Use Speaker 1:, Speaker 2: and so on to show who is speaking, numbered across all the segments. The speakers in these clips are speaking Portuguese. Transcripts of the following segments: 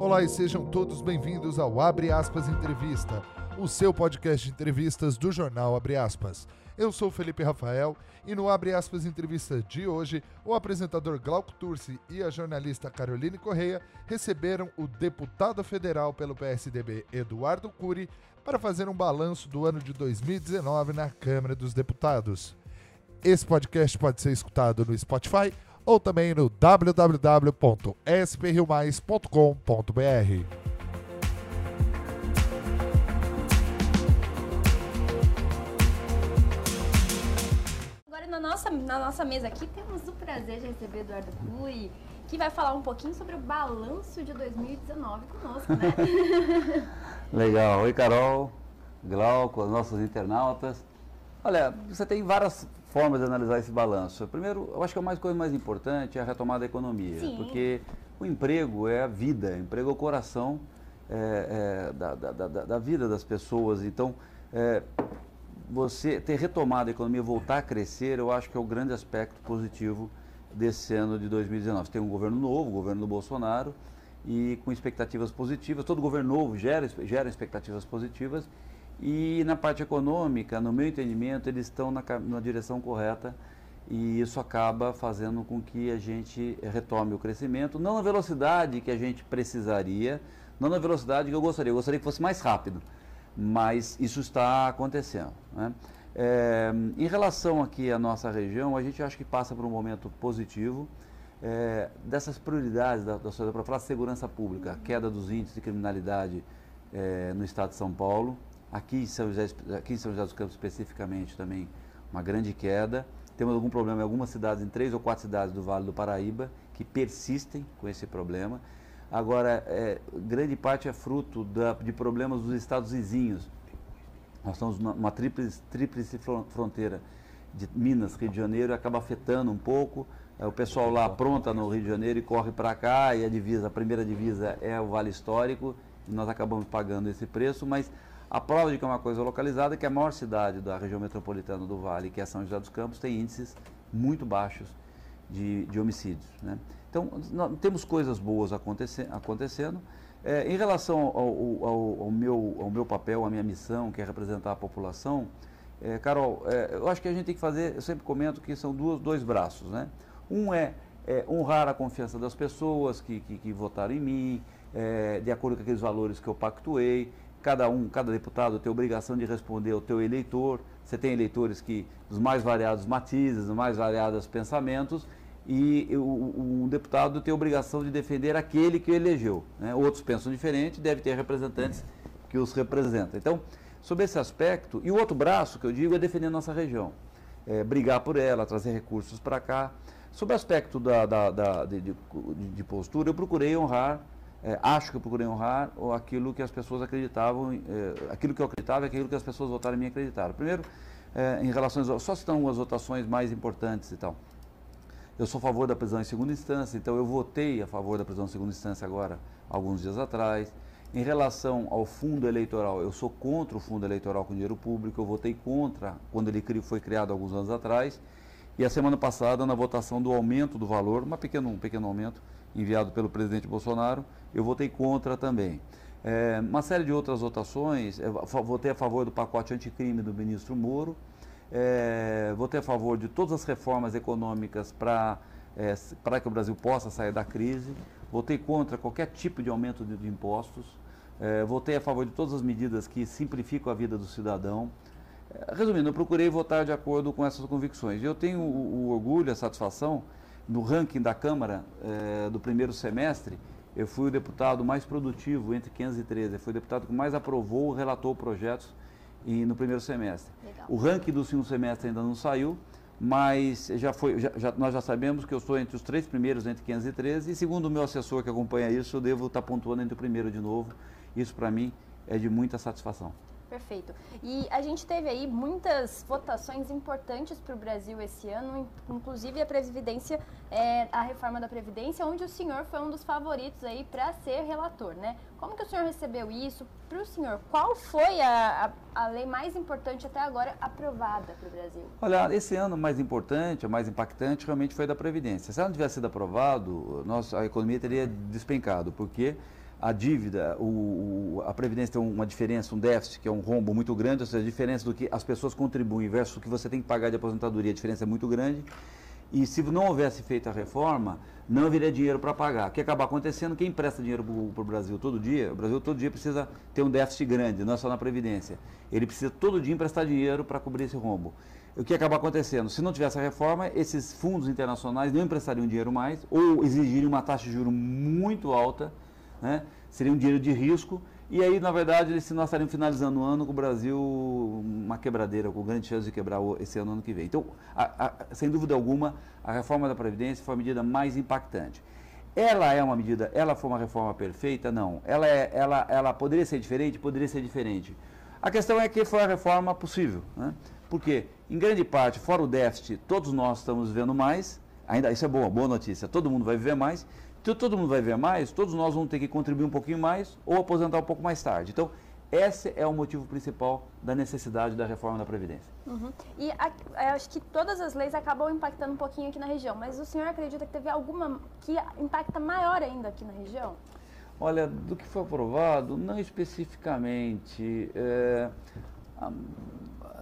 Speaker 1: Olá e sejam todos bem-vindos ao Abre Aspas Entrevista, o seu podcast de entrevistas do jornal Abre Aspas. Eu sou Felipe Rafael e no Abre Aspas Entrevista de hoje, o apresentador Glauco Turci e a jornalista Caroline Correia receberam o deputado federal pelo PSDB Eduardo Cury para fazer um balanço do ano de 2019 na Câmara dos Deputados. Esse podcast pode ser escutado no Spotify ou também no www.sprriomais.com.br.
Speaker 2: Agora na nossa, na nossa mesa aqui temos o prazer de receber Eduardo Cui, que vai falar um pouquinho sobre o balanço de 2019 conosco, né?
Speaker 3: Legal. Oi, Carol, Glauco, os nossos internautas. Olha, você tem várias formas de analisar esse balanço. Primeiro, eu acho que a mais coisa mais importante é a retomada da economia,
Speaker 2: Sim.
Speaker 3: porque o emprego é a vida, o emprego é o coração é, é, da, da, da, da vida das pessoas. Então, é, você ter retomado a economia, voltar a crescer, eu acho que é o grande aspecto positivo desse ano de 2019. Tem um governo novo, o governo do Bolsonaro, e com expectativas positivas. Todo governo novo gera, gera expectativas positivas. E na parte econômica, no meu entendimento, eles estão na, na direção correta e isso acaba fazendo com que a gente retome o crescimento, não na velocidade que a gente precisaria, não na velocidade que eu gostaria. Eu gostaria que fosse mais rápido, mas isso está acontecendo. né? É, em relação aqui à nossa região, a gente acha que passa por um momento positivo é, dessas prioridades da, da sociedade para falar segurança pública, a queda dos índices de criminalidade é, no estado de São Paulo, aqui em São José, aqui em São José dos Campos especificamente também uma grande queda. Temos algum problema em algumas cidades, em três ou quatro cidades do Vale do Paraíba, que persistem com esse problema. Agora, é, grande parte é fruto da, de problemas dos estados vizinhos. Nós estamos numa tríplice, tríplice fron- fronteira de Minas, Rio de Janeiro, acaba afetando um pouco. É, o pessoal lá apronta no Rio de Janeiro e corre para cá, e a divisa, a primeira divisa é o Vale Histórico, e nós acabamos pagando esse preço, mas a prova de que é uma coisa localizada é que a maior cidade da região metropolitana do Vale, que é São José dos Campos, tem índices muito baixos de, de homicídios. Né? Então, nós temos coisas boas acontecer, acontecendo. É, em relação ao, ao- ao meu, ao meu papel, à minha missão, que é representar a população, é, Carol, é, eu acho que a gente tem que fazer, eu sempre comento que são duas, dois braços. Né? Um é, é, honrar a confiança das pessoas que, que, que votaram em mim, é, de acordo com aqueles valores que eu pactuei. Cada um, cada deputado tem a obrigação de responder ao teu eleitor. Você tem eleitores que dos mais variados matizes, dos mais variados pensamentos, e o, um deputado tem a obrigação de defender aquele que elegeu. né? Outros pensam diferente, deve ter representantes que os representam. Então, sobre esse aspecto, e o outro braço que eu digo é defender nossa região, é, brigar por ela, trazer recursos para cá. Sobre o aspecto da, da- da- de, de- de postura, eu procurei honrar, é, acho que eu procurei honrar o- aquilo que as pessoas acreditavam, é, aquilo que eu acreditava e aquilo que as pessoas votaram em mim acreditaram. Primeiro, é, em relação, só estão as votações mais importantes e tal. Eu sou a favor da prisão em segunda instância, então eu votei a favor da prisão em segunda instância agora, alguns dias atrás. Em relação ao fundo eleitoral, eu sou contra o fundo eleitoral com dinheiro público, eu votei contra quando ele foi criado alguns anos atrás. E a semana passada, na votação do aumento do valor, uma pequeno, um pequeno aumento enviado pelo presidente Bolsonaro, eu votei contra também. É, uma série de outras votações, fa- votei a favor do pacote anticrime do ministro Moro, é, votei a favor de todas as reformas econômicas para é, que o Brasil possa sair da crise. Votei contra qualquer tipo de aumento de, de impostos. É, votei a favor de todas as medidas que simplificam a vida do cidadão. É, resumindo, eu procurei votar de acordo com essas convicções. Eu tenho o, o orgulho, a satisfação, no ranking da Câmara é, do primeiro semestre, eu fui o deputado mais produtivo entre 513. Eu fui o deputado que mais aprovou, relatou projetos e, no primeiro semestre.
Speaker 2: Legal.
Speaker 3: O ranking do segundo semestre ainda não saiu, mas já foi, já- já- nós já sabemos que eu estou entre os três primeiros, entre 513, e segundo o meu assessor que acompanha isso, eu devo estar pontuando entre o primeiro de novo. Isso, para mim, é de muita satisfação.
Speaker 2: Perfeito. E a gente teve aí muitas votações importantes para o Brasil esse ano, in- inclusive a Previdência, é, a reforma da Previdência, onde o senhor foi um dos favoritos aí para ser relator, né? Como que o senhor recebeu isso? Para o senhor, qual foi a, a, a lei mais importante até agora aprovada para o Brasil?
Speaker 3: Olha, esse ano mais importante, mais impactante realmente foi da Previdência. Se ela não tivesse sido aprovado, nós, a economia teria despencado, porque a dívida, o, a Previdência tem uma diferença, um déficit, que é um rombo muito grande, ou seja, a diferença do que as pessoas contribuem versus o que você tem que pagar de aposentadoria, a diferença é muito grande. E se não houvesse feito a reforma, não haveria dinheiro para pagar. O que acaba acontecendo, quem empresta dinheiro para o Brasil todo dia, o Brasil todo dia precisa ter um déficit grande, não é só na Previdência. Ele precisa todo dia emprestar dinheiro para cobrir esse rombo. O que acaba acontecendo? Se não tivesse a reforma, esses fundos internacionais não emprestariam dinheiro mais ou exigiriam uma taxa de juros muito alta, né? seria um dinheiro de risco e aí, na verdade, nós estariam finalizando o ano com o Brasil uma quebradeira, com grande chance de quebrar esse ano, ano que vem. Então, a, a, sem dúvida alguma, a reforma da Previdência foi a medida mais impactante. Ela é uma medida, ela foi uma reforma perfeita? Não. Ela, é, ela, ela poderia ser diferente? Poderia ser diferente. A questão é que foi a reforma possível. Né? Porque, em grande parte, fora o déficit, todos nós estamos vivendo mais. Ainda, isso é boa, boa notícia. Todo mundo vai viver mais. Então, todo mundo vai ver mais, todos nós vamos ter que contribuir um pouquinho mais ou aposentar um pouco mais tarde. Então, esse é o motivo principal da necessidade da reforma da Previdência.
Speaker 2: Uhum. E a, acho que todas as leis acabam impactando um pouquinho aqui na região, mas o senhor acredita que teve alguma que impacta maior ainda aqui na região?
Speaker 3: Olha, do que foi aprovado, não especificamente. É,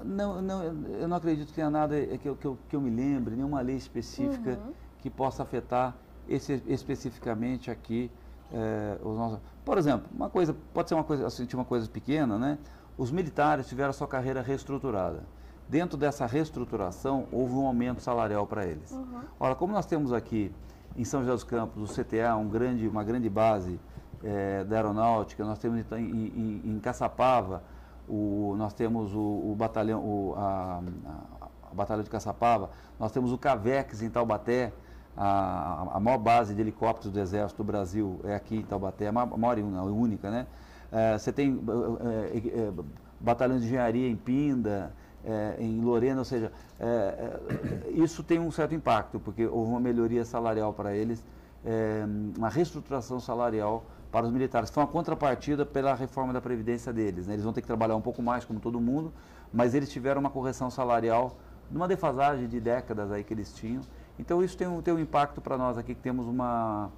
Speaker 3: não, não, eu não acredito que tenha nada que eu, que eu, que eu me lembre, nenhuma lei específica uhum. que possa afetar esse, especificamente aqui é, os nossos. Por exemplo, uma coisa, pode ser uma coisa, assim, uma coisa pequena, né? Os militares tiveram a sua carreira reestruturada. Dentro dessa reestruturação, houve um aumento salarial para eles. Uhum. Ora, como nós temos aqui em São José dos Campos, o CTA, um grande, uma grande base é, da aeronáutica, nós temos em, em, em Caçapava, o, nós temos o, o batalhão, o, a, a, a, Batalha de Caçapava, nós temos o CAVEX em Taubaté, a, a maior base de helicópteros do Exército do Brasil é aqui em Taubaté, a maior, a única, né? É, você tem é, é, é, de engenharia em Pinda, é, em Lorena, ou seja, é, isso tem um certo impacto, porque houve uma melhoria salarial para eles, uma reestruturação salarial para os militares. Foi uma contrapartida pela reforma da Previdência deles. Né? Eles vão ter que trabalhar um pouco mais, como todo mundo, mas eles tiveram uma correção salarial numa defasagem de décadas aí que eles tinham. Então isso tem um, tem um impacto para nós aqui, que temos uma,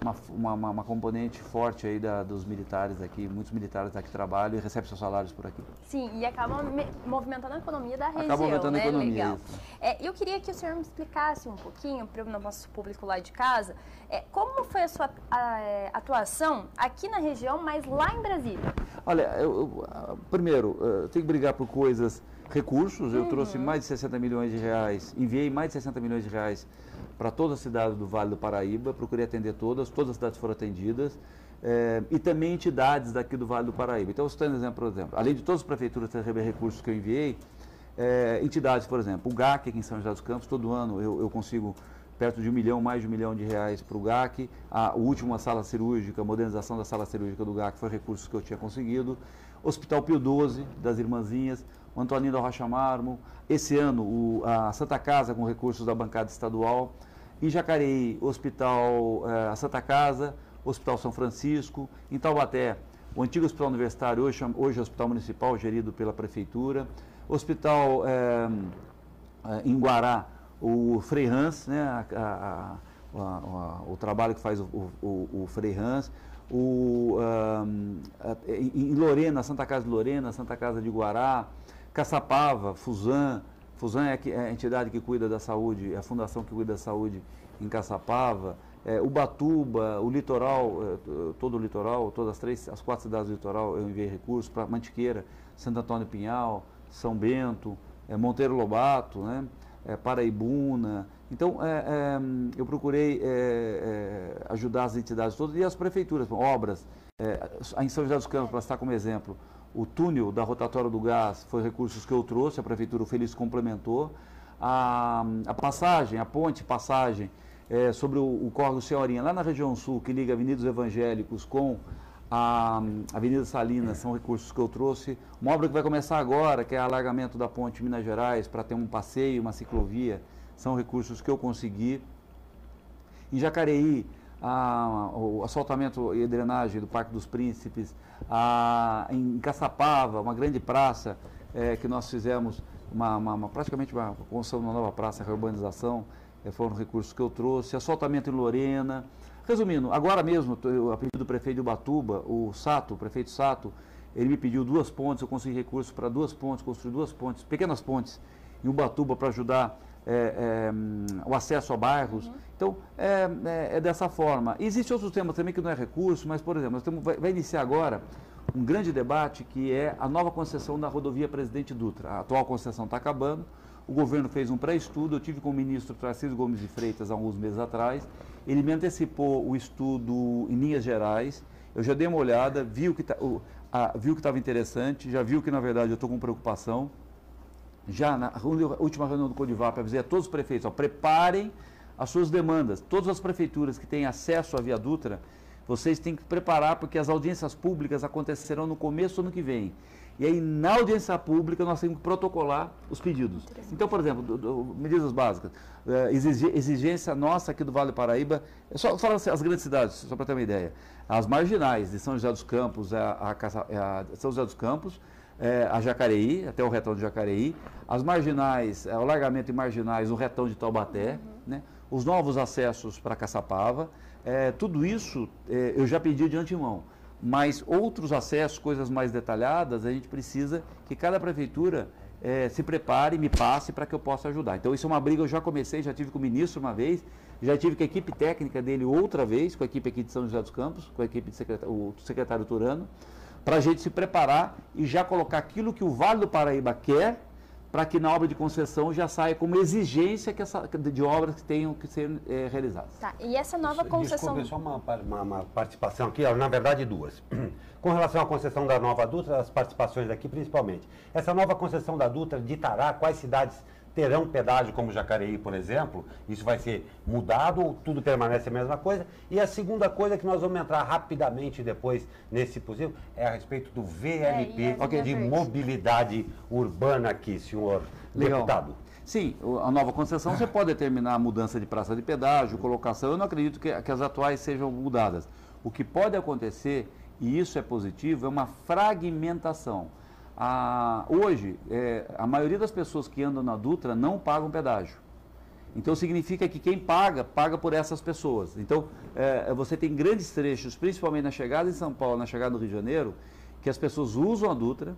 Speaker 3: uma, uma, uma, componente forte aí da, dos militares aqui, muitos militares aqui trabalham e recebem seus salários por aqui.
Speaker 2: Sim, e acabam movimentando a economia da região, Acaba movimentando né? a economia, Legal. É, eu queria que o senhor me explicasse um pouquinho para o nosso público lá de casa, é, como foi a sua a, é, atuação aqui na região, mas lá em Brasília?
Speaker 3: Olha, eu, eu, primeiro, eu tenho que brigar por coisas recursos. Eu uhum. trouxe mais de 60 milhões de reais, enviei mais de 60 milhões de reais para toda a cidade do Vale do Paraíba, procurei atender todas, todas as cidades foram atendidas. É, e também entidades daqui do Vale do Paraíba. Então, estou um exemplo, por exemplo, além de todas as prefeituras receber recursos que eu enviei, é, entidades, por exemplo, o GAC aqui em São José dos Campos, todo ano eu, eu consigo perto de um milhão, mais de um milhão de reais para o GAC. A, o último, a sala cirúrgica, a modernização da sala cirúrgica do GAC foi recursos que eu tinha conseguido. Hospital Pio XII, das Irmãzinhas, o Antoninho da Rocha Marmo, esse ano o, a Santa Casa com recursos da bancada estadual, em Jacareí, Hospital eh, a Santa Casa, Hospital São Francisco, em Taubaté, o antigo Hospital Universitário, hoje, hoje é Hospital Municipal, gerido pela Prefeitura, Hospital eh, eh, em Guará, o Frei Hans, né, a, a, a, o trabalho que faz o, o, o Frei Hans, o, um, em Lorena, Santa Casa de Lorena, Santa Casa de Guará, Caçapava, Fusan, Fusan é, é a entidade que cuida da saúde, é a fundação que cuida da saúde em Caçapava, é, Ubatuba, o litoral, é, todo o litoral, todas as três, as quatro cidades do litoral, eu enviei recursos para Mantiqueira, Santo Antônio Pinhal, São Bento, é, Monteiro Lobato, né, é, Paraibuna. Então, é, é, eu procurei ajudar as entidades todas e as prefeituras, obras. em São José dos Campos, para estar como exemplo, o túnel da rotatória do gás foi recursos que eu trouxe, a Prefeitura Feliz complementou. A, a passagem, a ponte passagem é, sobre o, o Senhorinha, lá na região sul, que liga a Avenida dos Evangélicos com a Avenida Salinas, são recursos que eu trouxe. Uma obra que vai começar agora, que é o alargamento da ponte Minas Gerais, para ter um passeio, uma ciclovia, são recursos que eu consegui. Em Jacareí, a, o assaltamento e drenagem do Parque dos Príncipes, a, em Caçapava, uma grande praça é, que nós fizemos, uma, uma, uma, praticamente uma construção de uma nova praça, a urbanização, é, foram recursos que eu trouxe, assaltamento em Lorena, Resumindo, agora mesmo, a pedido do prefeito de Ubatuba, o Sato, o prefeito Sato, ele me pediu duas pontes, eu consegui recurso para duas pontes, construir duas pontes, pequenas pontes, em Ubatuba para ajudar é, é, o acesso a bairros. Uhum. Então, é, é, é, dessa forma. Existem outros temas também que não é recurso, mas, por exemplo, nós temos, vai, vai, iniciar agora um grande debate que é a nova concessão da rodovia Presidente Dutra. A atual concessão está acabando, o governo fez um pré-estudo, eu tive com o ministro Tarcísio Gomes de Freitas há alguns meses atrás, ele me antecipou o estudo em linhas gerais, eu já dei uma olhada, viu que tá, viu que estava interessante, já viu que na verdade eu estou com preocupação, já na última reunião do Codivap, avisei a todos os prefeitos, ó, preparem as suas demandas. Todas as prefeituras que têm acesso à Via Dutra, vocês têm que preparar, porque as audiências públicas acontecerão no começo do ano que vem. E aí, na audiência pública, nós temos que protocolar os pedidos. Então, por exemplo, do, do, medidas básicas. Uh, exigência nossa aqui do Vale do Paraíba, é só falar assim, as grandes cidades, só para ter uma ideia. As marginais de São José dos Campos, a, a, a São José dos Campos, é, a Jacareí, até o retão de Jacareí, as marginais, é, o largamento em marginais, o retão de Taubaté, uhum. né? os novos acessos para Caçapava, é, tudo isso é, eu já pedi de antemão. Mas outros acessos, coisas mais detalhadas, a gente precisa que cada prefeitura é, se prepare me passe para que eu possa ajudar. Então, isso é uma briga, eu já comecei, já tive com o ministro uma vez, já tive com a equipe técnica dele outra vez, com a equipe aqui de São José dos Campos, com a equipe do secretário, secretário Turano, para a gente se preparar e já colocar aquilo que o Vale do Paraíba quer, para que na obra de concessão já saia como exigência que essa, de obras que tenham que ser é, realizadas.
Speaker 2: Tá, e essa nova concessão...
Speaker 4: Desculpe, só uma, uma, uma, participação aqui, na verdade duas. Com relação à concessão da nova Dutra, as participações aqui principalmente. Essa nova concessão da Dutra ditará quais cidades terão pedágio como Jacareí, por exemplo, isso vai ser mudado ou tudo permanece a mesma coisa? E a segunda coisa que nós vamos entrar rapidamente depois nesse possível é a respeito do VLP é, de mobilidade urbana aqui, senhor Legal. deputado.
Speaker 3: Sim, a nova concessão você pode determinar a mudança de praça de pedágio, colocação. Eu não acredito que, que as atuais sejam mudadas. O que pode acontecer, e isso é positivo, é uma fragmentação. A, hoje, é, a maioria das pessoas que andam na Dutra não pagam pedágio. Então significa que quem paga, paga por essas pessoas. Então é, você tem grandes trechos, principalmente na chegada em São Paulo, na chegada no Rio de Janeiro, que as pessoas usam a Dutra.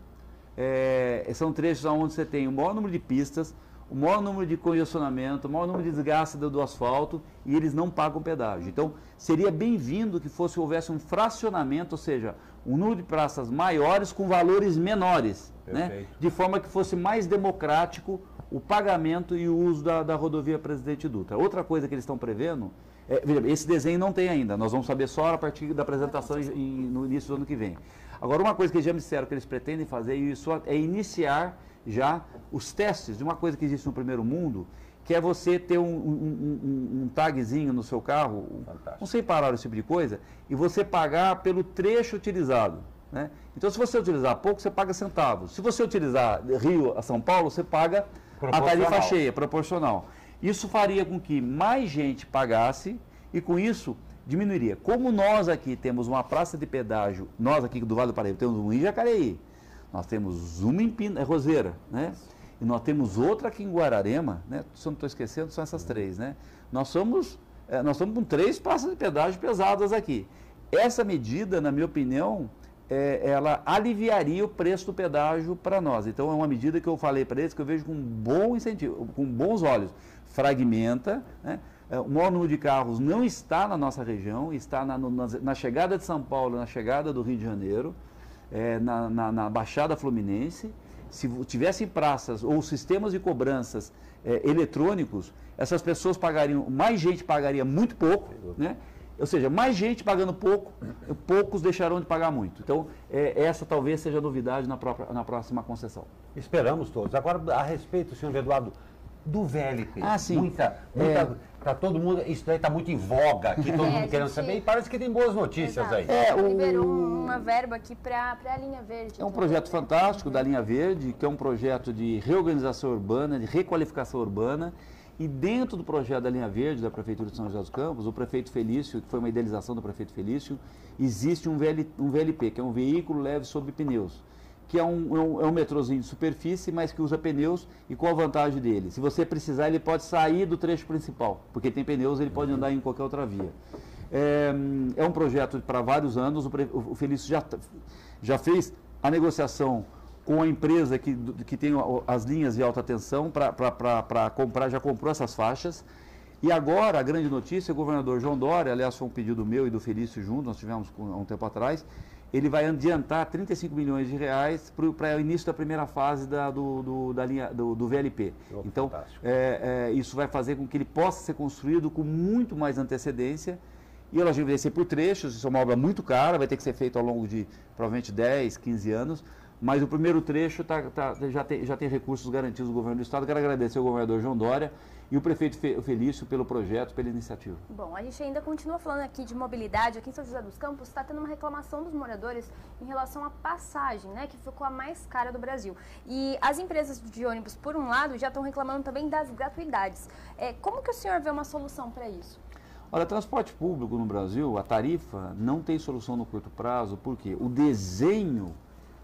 Speaker 3: É, são trechos onde você tem o maior número de pistas, o maior número de congestionamento, o maior número de desgaste do, do asfalto e eles não pagam pedágio. Então, seria bem-vindo que fosse houvesse um fracionamento, ou seja, um número de praças maiores com valores menores, né? de forma que fosse mais democrático o pagamento e o uso da, da rodovia Presidente Dutra. Outra coisa que eles estão prevendo, é, veja, esse desenho não tem ainda, nós vamos saber só a partir da apresentação em, no início do ano que vem. Agora, uma coisa que eles já me disseram que eles pretendem fazer isso é iniciar já os testes de uma coisa que existe no primeiro mundo, que é você ter um, um, um, um tagzinho no seu carro, Fantástico. um sem parar esse tipo de coisa, e você pagar pelo trecho utilizado. Né? Então, se você utilizar pouco, você paga centavos. Se você utilizar Rio a São Paulo, você paga a tarifa cheia, proporcional. Isso faria com que mais gente pagasse e, com isso, diminuiria. Como nós aqui temos uma praça de pedágio, nós aqui do Vale do Paraíba temos um em Jacareí, nós temos uma em Pina, é Roseira, né? E nós temos outra aqui em Guararema, né? Se eu não estou esquecendo, são essas três, né? Nós somos, é, nós estamos com três praças de pedágio pesadas aqui. Essa medida, na minha opinião, é, ela aliviaria o preço do pedágio para nós. Então é uma medida que eu falei para eles que eu vejo com bom incentivo, com bons olhos. Fragmenta, né? É, o maior número de carros não está na nossa região, está na, na, na chegada de São Paulo, na chegada do Rio de Janeiro é, na, na, na, Baixada Fluminense, se tivessem praças ou sistemas de cobranças é, eletrônicos, essas pessoas pagariam, mais gente pagaria muito pouco, né? Ou seja, mais gente pagando pouco, poucos deixarão de pagar muito. Então, é, essa talvez seja a novidade na, própria, na próxima concessão.
Speaker 4: Esperamos todos. Agora, a respeito, senhor Eduardo, do VLP.
Speaker 3: Ah, sim.
Speaker 4: Muita, muita, é... Tá todo mundo, isso daí está muito em voga aqui, todo é, mundo querendo gente... saber. E parece que tem boas notícias Exato. aí.
Speaker 2: É, o... Liberou uma verba aqui para a linha verde.
Speaker 3: É um projeto fantástico da linha verde, que é um projeto de reorganização urbana, de requalificação urbana. E dentro do projeto da linha verde da Prefeitura de São José dos Campos, o prefeito Felício, que foi uma idealização do prefeito Felício, existe um, VL, um VLP, que é um veículo leve sobre pneus que é um, é um, é um metrozinho de superfície, mas que usa pneus e qual a vantagem dele? Se você precisar, ele pode sair do trecho principal, porque tem pneus, ele pode andar em qualquer outra via. É, é um projeto para vários anos, o, o Felício já, já fez a negociação com a empresa que, que tem as linhas de alta tensão para comprar, já comprou essas faixas. E agora, a grande notícia, o governador João Dória, aliás, foi um pedido meu e do Felício junto, nós tivemos há um tempo atrás, ele vai adiantar 35 milhões de reais para o início da primeira fase da, do, do, da linha, do, do VLP. Oh, então, é, é, isso vai fazer com que ele possa ser construído com muito mais antecedência. E ela vai ser por trechos, isso é uma obra muito cara, vai ter que ser feito ao longo de provavelmente 10, 15 anos. Mas o primeiro trecho tá, tá, já, tem, já tem recursos garantidos do governo do Estado. Quero agradecer ao governador João Dória e o prefeito Felício pelo projeto, pela iniciativa.
Speaker 2: Bom, a gente ainda continua falando aqui de mobilidade. Aqui em São José dos Campos está tendo uma reclamação dos moradores em relação à passagem, né, que ficou a mais cara do Brasil. E as empresas de ônibus, por um lado, já estão reclamando também das gratuidades. É, como que o senhor vê uma solução para isso?
Speaker 3: Olha, transporte público no Brasil, a tarifa não tem solução no curto prazo, porque o desenho,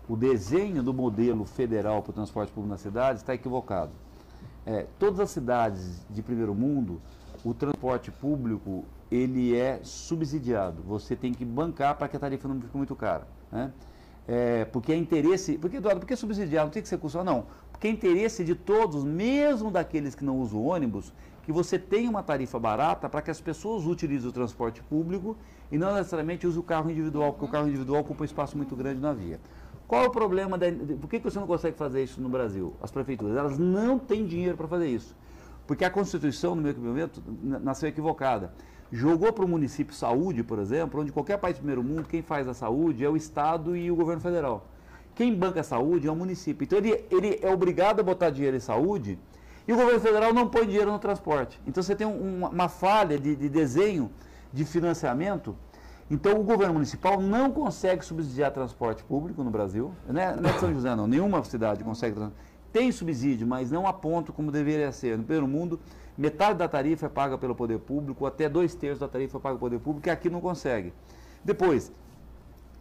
Speaker 3: o desenho do modelo federal para o transporte público nas cidades está equivocado. É, todas as cidades de primeiro mundo, o transporte público ele é subsidiado. Você tem que bancar para que a tarifa não fique muito cara. Né? É, porque é interesse. Porque, Eduardo, por que subsidiado? Não tem que ser custo. Não. Porque é interesse de todos, mesmo daqueles que não usam ônibus, que você tenha uma tarifa barata para que as pessoas utilizem o transporte público e não necessariamente usem o carro individual, porque o carro individual ocupa um espaço muito grande na via. Qual é o problema? Da, por que, que você não consegue fazer isso no Brasil? As prefeituras, elas não têm dinheiro para fazer isso. Porque a Constituição, no meu momento, nasceu equivocada. Jogou para o município saúde, por exemplo, onde qualquer país do primeiro mundo, quem faz a saúde é o Estado e o governo federal. Quem banca a saúde é o município. Então ele, ele é obrigado a botar dinheiro em saúde e o governo federal não põe dinheiro no transporte. Então você tem um, uma, falha de, de desenho de financiamento então, o governo municipal não consegue subsidiar transporte público no Brasil. Não é, não é São José, não. Nenhuma cidade consegue. Tem subsídio, mas não a ponto como deveria ser. No primeiro mundo, metade da tarifa é paga pelo poder público, até dois terços da tarifa é paga pelo poder público, e aqui não consegue. Depois,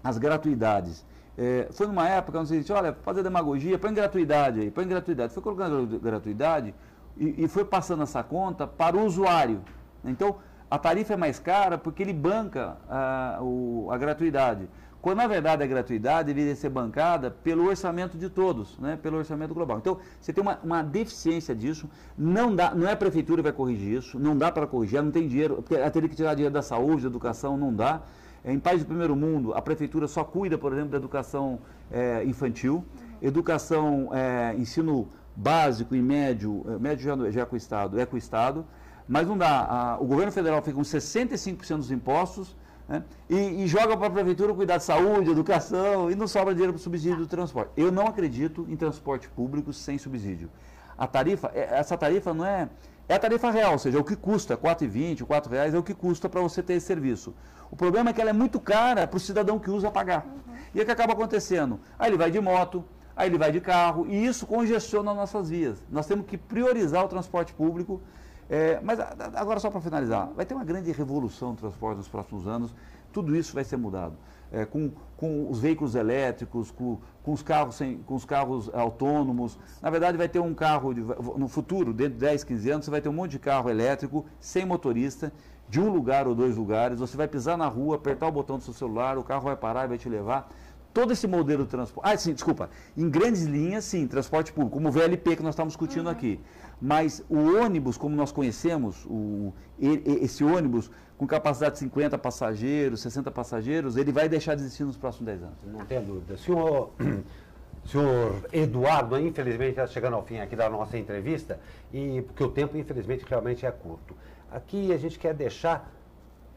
Speaker 3: as gratuidades. É, foi numa época onde disse, olha, fazer demagogia, põe gratuidade aí, põe gratuidade. Foi colocando gratuidade e, e foi passando essa conta para o usuário. Então, a tarifa é mais cara porque ele banca a, o, a gratuidade. Quando na verdade a gratuidade deveria ser bancada pelo orçamento de todos, né? pelo orçamento global. Então, você tem uma, uma deficiência disso, não, dá, não é a prefeitura que vai corrigir isso, não dá para corrigir, não tem dinheiro, porque ela teria que tirar dinheiro da saúde, da educação, não dá. Em países do primeiro mundo, a prefeitura só cuida, por exemplo, da educação é, infantil, educação, é, ensino básico e médio, é, médio já, já é com o Estado, é com o Estado, mas não dá. A, o governo federal fica com 65% dos impostos né, e, e, joga para a prefeitura cuidar de saúde, educação e não sobra dinheiro para o subsídio do transporte. Eu não acredito em transporte público sem subsídio. A tarifa, é, essa tarifa não é. É a tarifa real, ou seja, o que custa, R$ 4,20, R$ 4,00 é o que custa para você ter esse serviço. O problema é que ela é muito cara para o cidadão que usa pagar. Uhum. E o que acaba acontecendo? Aí ele vai de moto, aí ele vai de carro, e isso congestiona nossas vias. Nós temos que priorizar o transporte público é, mas agora, só para finalizar, vai ter uma grande revolução no transporte nos próximos anos, tudo isso vai ser mudado. É, com, com os veículos elétricos, com, com, os carros sem, com os carros autônomos. Na verdade, vai ter um carro, de, no futuro, dentro de 10, 15 anos, você vai ter um monte de carro elétrico, sem motorista, de um lugar ou dois lugares. Você vai pisar na rua, apertar o botão do seu celular, o carro vai parar e vai te levar todo esse modelo de transporte. Ah, sim, desculpa. Em grandes linhas, sim, transporte público, como o VLP que nós estamos discutindo uhum. aqui. Mas o ônibus, como nós conhecemos, o, esse ônibus com capacidade de 50 passageiros, 60 passageiros, ele vai deixar de existir nos próximos 10 anos.
Speaker 4: Não tem dúvida. Senhor, senhor Eduardo, infelizmente está chegando ao fim aqui da nossa entrevista, e porque o tempo, infelizmente, realmente é curto. Aqui a gente quer deixar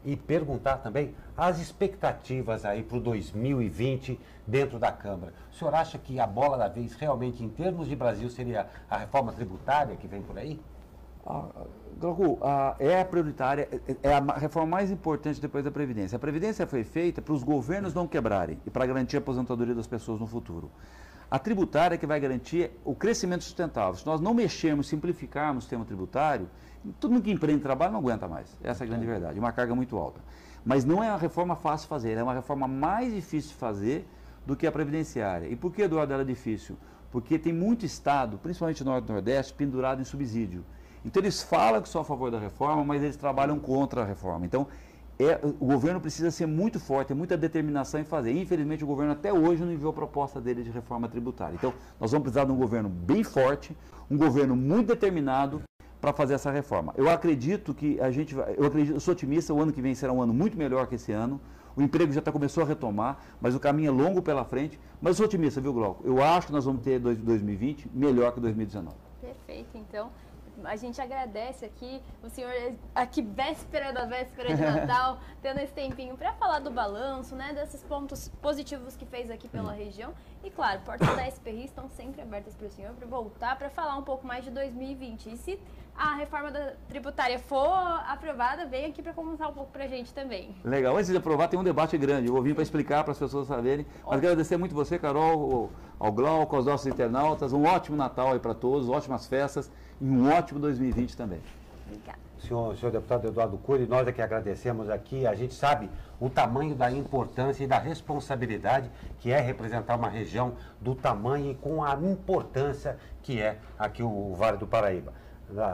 Speaker 4: e perguntar também as expectativas aí para o 2020 dentro da Câmara. O senhor acha que a bola da vez realmente em termos de Brasil seria a reforma tributária que vem por aí?
Speaker 3: Ah, ah, é a prioritária, é, é a reforma mais importante depois da Previdência. A Previdência foi feita para os governos não quebrarem e para garantir a aposentadoria das pessoas no futuro. A tributária é que vai garantir o crescimento sustentável. Se nós não mexermos, simplificarmos o sistema tributário, todo mundo que empreende trabalho não aguenta mais. Essa é a grande verdade. Uma carga muito alta. Mas não é uma reforma fácil de fazer, é uma reforma mais difícil de fazer do que a previdenciária. E por que, Eduardo, ela é difícil? Porque tem muito Estado, principalmente no Norte e Nordeste, pendurado em subsídio. Então eles falam que são a favor da reforma, mas eles trabalham contra a reforma. Então é, o governo precisa ser muito forte, ter muita determinação em fazer. Infelizmente, o governo até hoje não enviou a proposta dele de reforma tributária. Então, nós vamos precisar de um governo bem forte, um governo muito determinado para fazer essa reforma. Eu acredito que a gente vai, eu acredito, eu sou otimista, o ano que vem será um ano muito melhor que esse ano. O emprego já tá, começou a retomar, mas o caminho é longo pela frente. Mas eu sou otimista, viu, Glauco? Eu acho que nós vamos ter 2020 melhor que 2019.
Speaker 2: Perfeito, então a gente agradece aqui o senhor aqui véspera da véspera de Natal, tendo esse tempinho para falar do balanço, né, desses pontos positivos que fez aqui pela região. E claro, portas da SPRI estão sempre abertas para o senhor para voltar para falar um pouco mais de 2020. E se a reforma da tributária for aprovada, vem aqui para comentar um pouco para a gente também.
Speaker 3: Legal. Antes de aprovar, tem um debate grande. Eu vou vir para explicar para as pessoas saberem. Mas agradecer muito você, Carol, ao Glauco, aos nossos internautas. Um ótimo Natal aí para todos, ótimas festas e um ótimo 2020 também.
Speaker 4: Obrigada. Senhor, senhor deputado Eduardo Cury, nós é que agradecemos aqui. A gente sabe o tamanho da importância e da responsabilidade que é representar uma região do tamanho e com a importância que é aqui o Vale do Paraíba.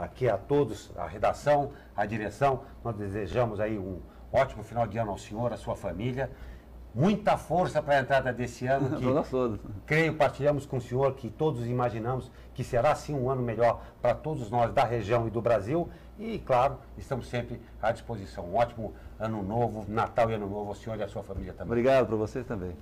Speaker 4: Aqui a todos, a redação, a direção, nós desejamos aí um ótimo final de ano ao senhor, à sua família muita força para a entrada desse ano. Que, creio, partilhamos com o senhor que todos imaginamos que será sim um ano melhor para todos nós da região e do Brasil. E, claro, estamos sempre à disposição. Um ótimo ano novo, Natal e Ano Novo ao senhor e à sua família também.
Speaker 3: Obrigado para vocês também.